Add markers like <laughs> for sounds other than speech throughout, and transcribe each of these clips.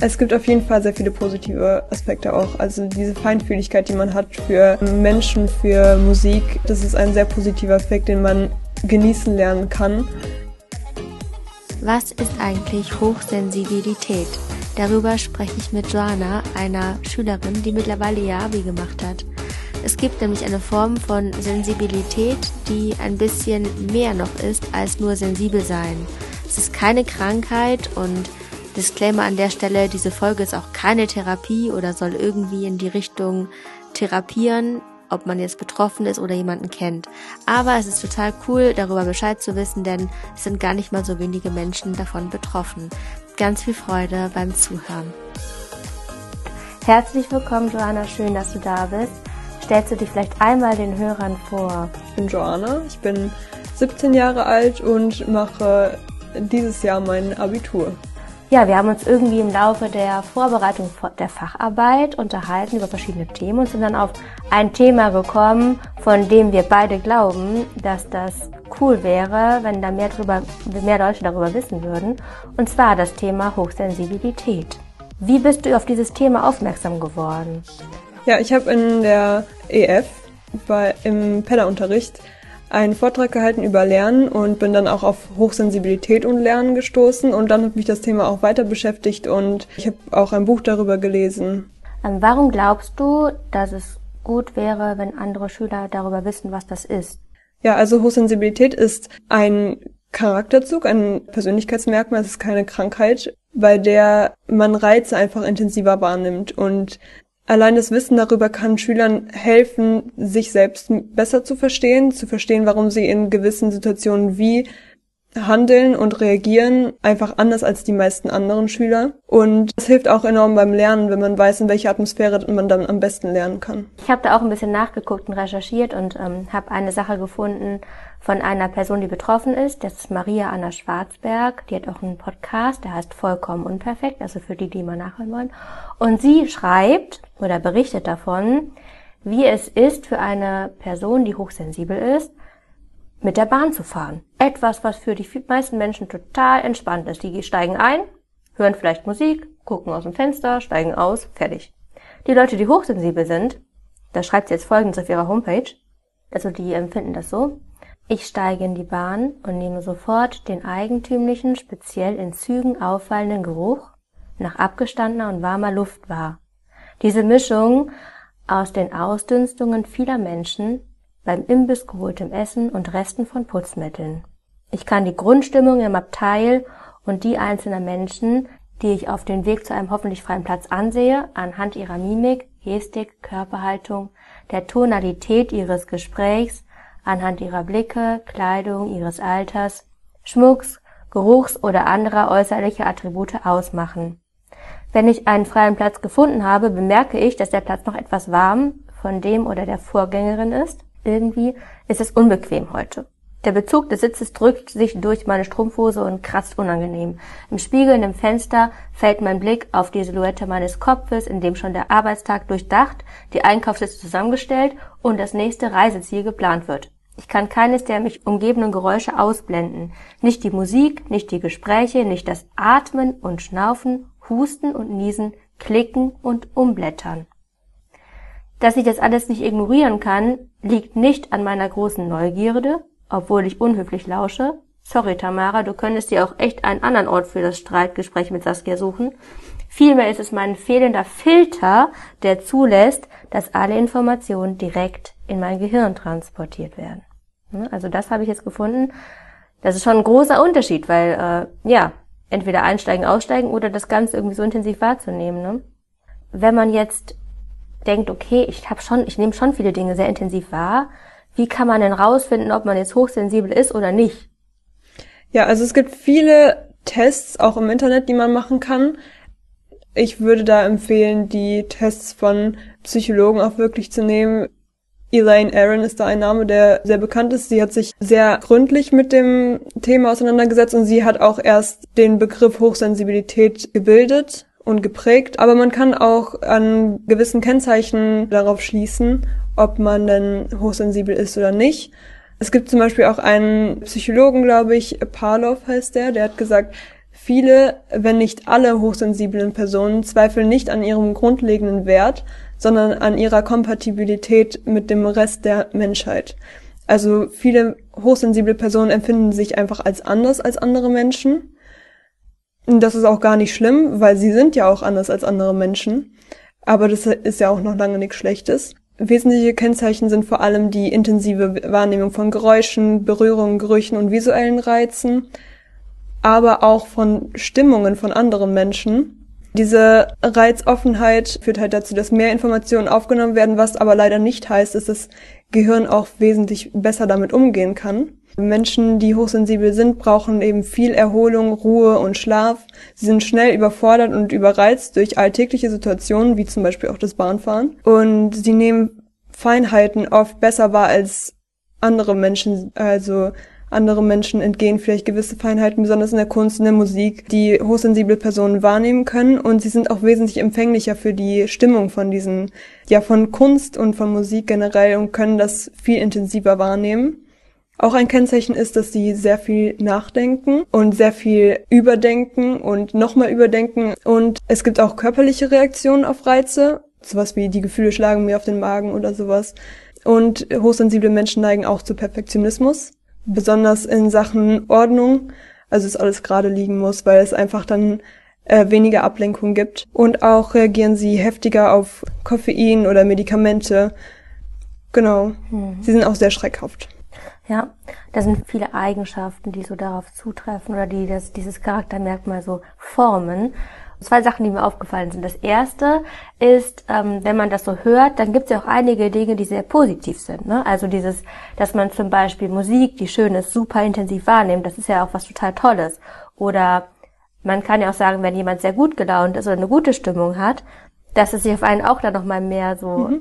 Es gibt auf jeden Fall sehr viele positive Aspekte auch. Also diese Feinfühligkeit, die man hat für Menschen, für Musik, das ist ein sehr positiver Effekt, den man genießen lernen kann. Was ist eigentlich Hochsensibilität? Darüber spreche ich mit Joanna, einer Schülerin, die mittlerweile ihr Abi gemacht hat. Es gibt nämlich eine Form von Sensibilität, die ein bisschen mehr noch ist als nur sensibel sein. Es ist keine Krankheit und Disclaimer an der Stelle, diese Folge ist auch keine Therapie oder soll irgendwie in die Richtung therapieren, ob man jetzt betroffen ist oder jemanden kennt. Aber es ist total cool, darüber Bescheid zu wissen, denn es sind gar nicht mal so wenige Menschen davon betroffen. Ganz viel Freude beim Zuhören. Herzlich willkommen, Joanna. Schön, dass du da bist. Stellst du dich vielleicht einmal den Hörern vor? Ich bin Joanna, ich bin 17 Jahre alt und mache dieses Jahr mein Abitur. Ja, wir haben uns irgendwie im Laufe der Vorbereitung der Facharbeit unterhalten über verschiedene Themen und sind dann auf ein Thema gekommen, von dem wir beide glauben, dass das cool wäre, wenn da mehr, drüber, mehr Leute darüber wissen würden. Und zwar das Thema Hochsensibilität. Wie bist du auf dieses Thema aufmerksam geworden? Ja, ich habe in der EF bei, im Pedderunterricht einen Vortrag gehalten über Lernen und bin dann auch auf Hochsensibilität und Lernen gestoßen und dann hat mich das Thema auch weiter beschäftigt und ich habe auch ein Buch darüber gelesen. Ähm, warum glaubst du, dass es gut wäre, wenn andere Schüler darüber wissen, was das ist? Ja, also Hochsensibilität ist ein Charakterzug, ein Persönlichkeitsmerkmal, es ist keine Krankheit, bei der man Reize einfach intensiver wahrnimmt und Allein das Wissen darüber kann Schülern helfen, sich selbst besser zu verstehen, zu verstehen, warum sie in gewissen Situationen wie handeln und reagieren einfach anders als die meisten anderen Schüler. Und es hilft auch enorm beim Lernen, wenn man weiß, in welcher Atmosphäre man dann am besten lernen kann. Ich habe da auch ein bisschen nachgeguckt und recherchiert und ähm, habe eine Sache gefunden von einer Person, die betroffen ist. Das ist Maria Anna Schwarzberg. Die hat auch einen Podcast, der heißt Vollkommen Unperfekt, also für die, die mal nachhören wollen. Und sie schreibt oder berichtet davon, wie es ist für eine Person, die hochsensibel ist, mit der Bahn zu fahren. Etwas, was für die meisten Menschen total entspannt ist. Die steigen ein, hören vielleicht Musik, gucken aus dem Fenster, steigen aus, fertig. Die Leute, die hochsensibel sind, da schreibt sie jetzt folgendes auf ihrer Homepage, also die empfinden das so, ich steige in die Bahn und nehme sofort den eigentümlichen, speziell in Zügen auffallenden Geruch nach abgestandener und warmer Luft wahr. Diese Mischung aus den Ausdünstungen vieler Menschen beim Imbiss geholtem Essen und Resten von Putzmitteln. Ich kann die Grundstimmung im Abteil und die einzelner Menschen, die ich auf dem Weg zu einem hoffentlich freien Platz ansehe, anhand ihrer Mimik, Gestik, Körperhaltung, der Tonalität ihres Gesprächs, anhand ihrer Blicke, Kleidung, ihres Alters, Schmucks, Geruchs oder anderer äußerlicher Attribute ausmachen. Wenn ich einen freien Platz gefunden habe, bemerke ich, dass der Platz noch etwas warm von dem oder der Vorgängerin ist irgendwie ist es unbequem heute. Der Bezug des Sitzes drückt sich durch meine Strumpfhose und kratzt unangenehm. Im Spiegel in dem Fenster fällt mein Blick auf die Silhouette meines Kopfes, in dem schon der Arbeitstag durchdacht, die Einkaufsliste zusammengestellt und das nächste Reiseziel geplant wird. Ich kann keines der mich umgebenden Geräusche ausblenden. Nicht die Musik, nicht die Gespräche, nicht das Atmen und Schnaufen, Husten und Niesen, Klicken und Umblättern. Dass ich das alles nicht ignorieren kann, liegt nicht an meiner großen Neugierde, obwohl ich unhöflich lausche. Sorry, Tamara, du könntest dir auch echt einen anderen Ort für das Streitgespräch mit Saskia suchen. Vielmehr ist es mein fehlender Filter, der zulässt, dass alle Informationen direkt in mein Gehirn transportiert werden. Also das habe ich jetzt gefunden. Das ist schon ein großer Unterschied, weil äh, ja, entweder einsteigen, aussteigen oder das Ganze irgendwie so intensiv wahrzunehmen. Ne? Wenn man jetzt denkt, okay, ich habe schon, ich nehme schon viele Dinge sehr intensiv wahr. Wie kann man denn rausfinden, ob man jetzt hochsensibel ist oder nicht? Ja, also es gibt viele Tests auch im Internet, die man machen kann. Ich würde da empfehlen, die Tests von Psychologen auch wirklich zu nehmen. Elaine Aaron ist da ein Name, der sehr bekannt ist. Sie hat sich sehr gründlich mit dem Thema auseinandergesetzt und sie hat auch erst den Begriff Hochsensibilität gebildet und geprägt, aber man kann auch an gewissen Kennzeichen darauf schließen, ob man denn hochsensibel ist oder nicht. Es gibt zum Beispiel auch einen Psychologen, glaube ich, Parlov heißt der, der hat gesagt, Viele, wenn nicht alle hochsensiblen Personen zweifeln nicht an ihrem grundlegenden Wert, sondern an ihrer Kompatibilität mit dem Rest der Menschheit. Also viele hochsensible Personen empfinden sich einfach als anders als andere Menschen. Das ist auch gar nicht schlimm, weil sie sind ja auch anders als andere Menschen. Aber das ist ja auch noch lange nichts Schlechtes. Wesentliche Kennzeichen sind vor allem die intensive Wahrnehmung von Geräuschen, Berührungen, Gerüchen und visuellen Reizen, aber auch von Stimmungen von anderen Menschen. Diese Reizoffenheit führt halt dazu, dass mehr Informationen aufgenommen werden, was aber leider nicht heißt, dass das Gehirn auch wesentlich besser damit umgehen kann. Menschen, die hochsensibel sind, brauchen eben viel Erholung, Ruhe und Schlaf. Sie sind schnell überfordert und überreizt durch alltägliche Situationen, wie zum Beispiel auch das Bahnfahren. Und sie nehmen Feinheiten oft besser wahr als andere Menschen. Also andere Menschen entgehen vielleicht gewisse Feinheiten, besonders in der Kunst, in der Musik, die hochsensible Personen wahrnehmen können. Und sie sind auch wesentlich empfänglicher für die Stimmung von diesen, ja, von Kunst und von Musik generell und können das viel intensiver wahrnehmen. Auch ein Kennzeichen ist, dass sie sehr viel nachdenken und sehr viel überdenken und nochmal überdenken. Und es gibt auch körperliche Reaktionen auf Reize, sowas wie die Gefühle schlagen mir auf den Magen oder sowas. Und hochsensible Menschen neigen auch zu Perfektionismus, besonders in Sachen Ordnung, also es alles gerade liegen muss, weil es einfach dann äh, weniger Ablenkung gibt. Und auch reagieren sie heftiger auf Koffein oder Medikamente. Genau. Mhm. Sie sind auch sehr schreckhaft. Ja, da sind viele Eigenschaften, die so darauf zutreffen oder die das, dieses Charaktermerkmal so formen. Zwei Sachen, die mir aufgefallen sind. Das erste ist, ähm, wenn man das so hört, dann gibt es ja auch einige Dinge, die sehr positiv sind. Ne? Also dieses, dass man zum Beispiel Musik, die schön ist, super intensiv wahrnimmt, das ist ja auch was total Tolles. Oder man kann ja auch sagen, wenn jemand sehr gut gelaunt ist oder eine gute Stimmung hat, dass es sich auf einen auch dann nochmal mehr so mhm.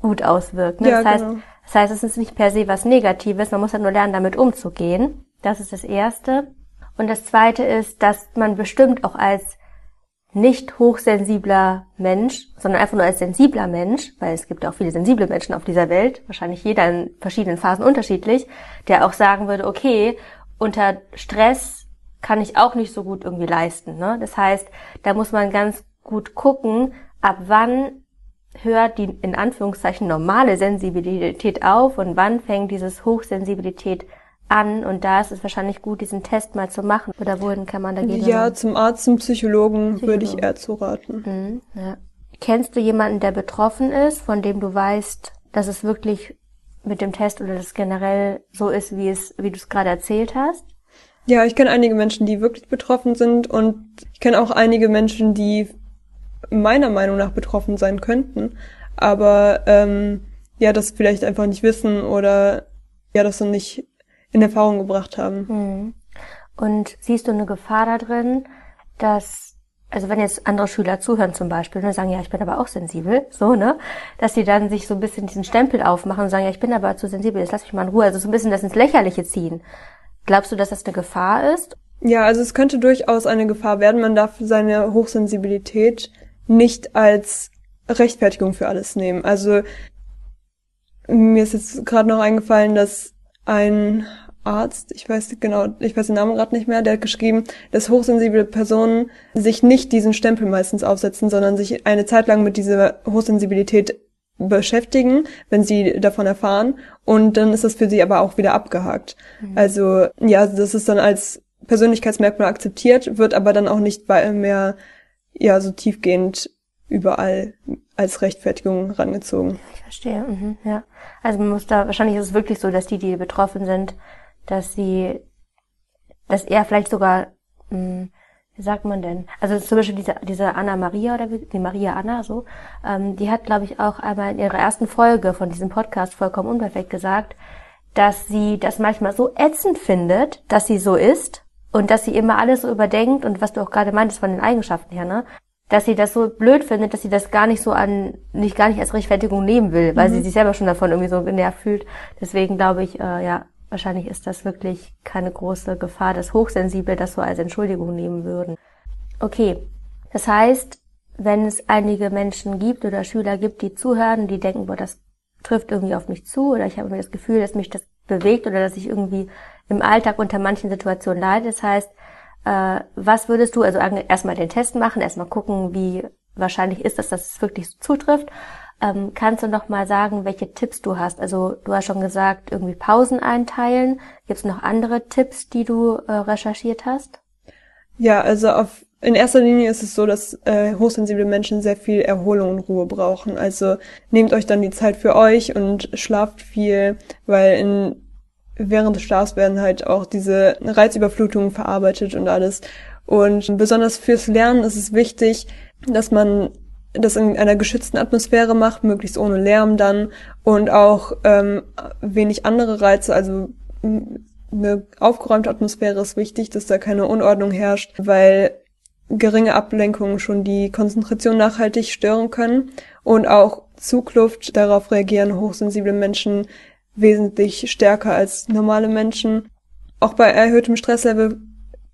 gut auswirkt. Ne? Ja, das heißt, genau das heißt, es ist nicht per se was Negatives, man muss halt nur lernen, damit umzugehen. Das ist das Erste. Und das Zweite ist, dass man bestimmt auch als nicht hochsensibler Mensch, sondern einfach nur als sensibler Mensch, weil es gibt auch viele sensible Menschen auf dieser Welt, wahrscheinlich jeder in verschiedenen Phasen unterschiedlich, der auch sagen würde, okay, unter Stress kann ich auch nicht so gut irgendwie leisten. Ne? Das heißt, da muss man ganz gut gucken, ab wann hört die in Anführungszeichen normale Sensibilität auf und wann fängt dieses Hochsensibilität an und da ist es wahrscheinlich gut, diesen Test mal zu machen. Oder wohin kann man da gehen? Ja, zum Arzt, zum Psychologen, Psychologen. würde ich eher zu raten. Mhm, ja. Kennst du jemanden, der betroffen ist, von dem du weißt, dass es wirklich mit dem Test oder das generell so ist, wie es, wie du es gerade erzählt hast? Ja, ich kenne einige Menschen, die wirklich betroffen sind und ich kenne auch einige Menschen, die meiner Meinung nach betroffen sein könnten, aber ähm, ja, das vielleicht einfach nicht wissen oder ja, das noch nicht in Erfahrung gebracht haben. Hm. Und siehst du eine Gefahr da drin, dass, also wenn jetzt andere Schüler zuhören zum Beispiel und ne, sagen, ja, ich bin aber auch sensibel, so, ne, dass sie dann sich so ein bisschen diesen Stempel aufmachen und sagen, ja, ich bin aber zu sensibel, jetzt lass mich mal in Ruhe, also so ein bisschen das ins Lächerliche ziehen. Glaubst du, dass das eine Gefahr ist? Ja, also es könnte durchaus eine Gefahr werden. Man darf seine Hochsensibilität nicht als Rechtfertigung für alles nehmen. Also mir ist jetzt gerade noch eingefallen, dass ein Arzt, ich weiß genau, ich weiß den Namen gerade nicht mehr, der hat geschrieben, dass hochsensible Personen sich nicht diesen Stempel meistens aufsetzen, sondern sich eine Zeit lang mit dieser Hochsensibilität beschäftigen, wenn sie davon erfahren und dann ist das für sie aber auch wieder abgehakt. Mhm. Also ja, das ist dann als Persönlichkeitsmerkmal akzeptiert, wird aber dann auch nicht mehr ja so tiefgehend überall als Rechtfertigung rangezogen. Ich verstehe, mhm, ja. Also man muss da, wahrscheinlich ist es wirklich so, dass die, die betroffen sind, dass sie, dass er vielleicht sogar, mh, hm, wie sagt man denn? Also zum Beispiel diese, diese Anna Maria oder die Maria Anna so, ähm, die hat, glaube ich, auch einmal in ihrer ersten Folge von diesem Podcast vollkommen unperfekt gesagt, dass sie das manchmal so ätzend findet, dass sie so ist und dass sie immer alles so überdenkt und was du auch gerade meintest von den Eigenschaften her, ne? Dass sie das so blöd findet, dass sie das gar nicht so an, nicht gar nicht als Rechtfertigung nehmen will, weil mhm. sie sich selber schon davon irgendwie so genervt fühlt. Deswegen glaube ich, äh, ja, wahrscheinlich ist das wirklich keine große Gefahr, dass Hochsensible das so als Entschuldigung nehmen würden. Okay. Das heißt, wenn es einige Menschen gibt oder Schüler gibt, die zuhören, die denken, boah, das trifft irgendwie auf mich zu oder ich habe mir das Gefühl, dass mich das bewegt oder dass ich irgendwie im Alltag unter manchen Situationen leide. Das heißt, Äh, was würdest du, also erstmal den Test machen, erstmal gucken, wie wahrscheinlich ist es, dass es wirklich so zutrifft. Ähm, kannst du noch mal sagen, welche Tipps du hast? Also du hast schon gesagt, irgendwie Pausen einteilen. Gibt es noch andere Tipps, die du äh, recherchiert hast? Ja, also auf in erster Linie ist es so, dass äh, hochsensible Menschen sehr viel Erholung und Ruhe brauchen. Also nehmt euch dann die Zeit für euch und schlaft viel, weil in während des Schlafs werden halt auch diese Reizüberflutungen verarbeitet und alles. Und besonders fürs Lernen ist es wichtig, dass man das in einer geschützten Atmosphäre macht, möglichst ohne Lärm dann und auch ähm, wenig andere Reize, also eine aufgeräumte Atmosphäre ist wichtig, dass da keine Unordnung herrscht, weil geringe Ablenkungen schon die Konzentration nachhaltig stören können und auch Zugluft, darauf reagieren hochsensible Menschen wesentlich stärker als normale Menschen. Auch bei erhöhtem Stresslevel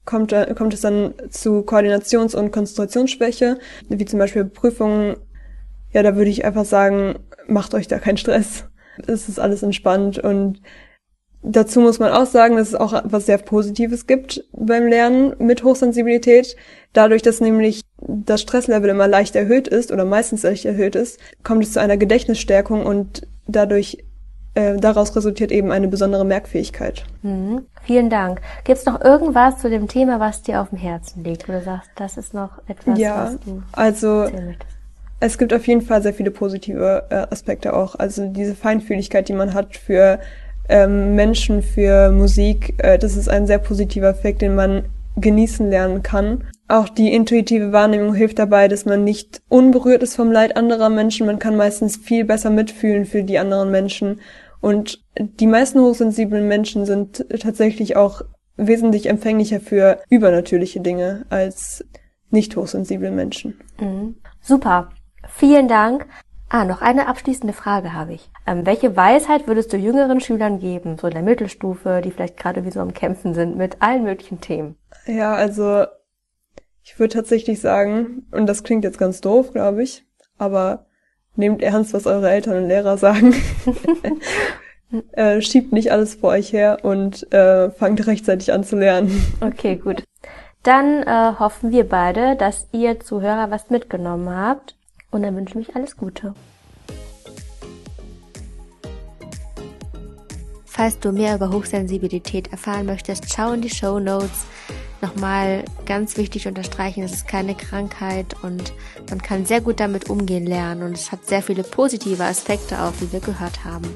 kommt, kommt es dann zu Koordinations- und Konzentrationsschwäche, wie zum Beispiel Prüfungen. Ja, da würde ich einfach sagen, macht euch da keinen Stress. Es ist alles entspannt und Dazu muss man auch sagen, dass es auch was sehr Positives gibt beim Lernen mit Hochsensibilität. Dadurch, dass nämlich das Stresslevel immer leicht erhöht ist oder meistens leicht erhöht ist, kommt es zu einer Gedächtnisstärkung und dadurch äh, daraus resultiert eben eine besondere Merkfähigkeit. Mhm. Vielen Dank. Gibt es noch irgendwas zu dem Thema, was dir auf dem Herzen liegt, wo du sagst, das ist noch etwas, ja, was du also es gibt auf jeden Fall sehr viele positive äh, Aspekte auch. Also diese Feinfühligkeit, die man hat für ähm, Menschen, für Musik, äh, das ist ein sehr positiver Effekt, den man genießen lernen kann. Auch die intuitive Wahrnehmung hilft dabei, dass man nicht unberührt ist vom Leid anderer Menschen. Man kann meistens viel besser mitfühlen für die anderen Menschen. Und die meisten hochsensiblen Menschen sind tatsächlich auch wesentlich empfänglicher für übernatürliche Dinge als nicht hochsensible Menschen. Mhm. Super. Vielen Dank. Ah, noch eine abschließende Frage habe ich. Ähm, welche Weisheit würdest du jüngeren Schülern geben, so in der Mittelstufe, die vielleicht gerade wie so am Kämpfen sind mit allen möglichen Themen? Ja, also ich würde tatsächlich sagen, und das klingt jetzt ganz doof, glaube ich, aber nehmt ernst, was eure Eltern und Lehrer sagen. <laughs> äh, schiebt nicht alles vor euch her und äh, fangt rechtzeitig an zu lernen. Okay, gut. Dann äh, hoffen wir beide, dass ihr Zuhörer was mitgenommen habt und dann wünsche ich mich alles Gute. Falls du mehr über Hochsensibilität erfahren möchtest, schau in die Show Notes. Nochmal ganz wichtig unterstreichen, es ist keine Krankheit und man kann sehr gut damit umgehen lernen und es hat sehr viele positive Aspekte auch, wie wir gehört haben.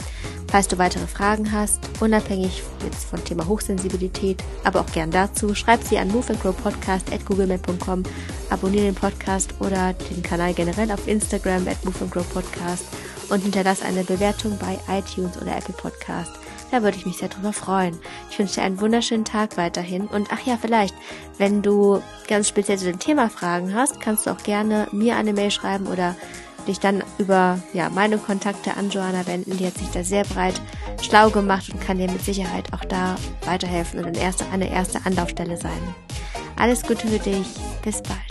Falls du weitere Fragen hast, unabhängig jetzt vom Thema Hochsensibilität, aber auch gern dazu, schreib sie an moveandgrowpodcast.googlemail.com, abonniere den Podcast oder den Kanal generell auf Instagram at moveandgrowpodcast und hinterlass eine Bewertung bei iTunes oder Apple Podcast. Da würde ich mich sehr drüber freuen. Ich wünsche dir einen wunderschönen Tag weiterhin. Und ach ja, vielleicht, wenn du ganz speziell zu dem Thema Fragen hast, kannst du auch gerne mir eine Mail schreiben oder dich dann über ja, meine Kontakte an Joanna wenden. Die hat sich da sehr breit schlau gemacht und kann dir mit Sicherheit auch da weiterhelfen und eine erste, eine erste Anlaufstelle sein. Alles Gute für dich. Bis bald.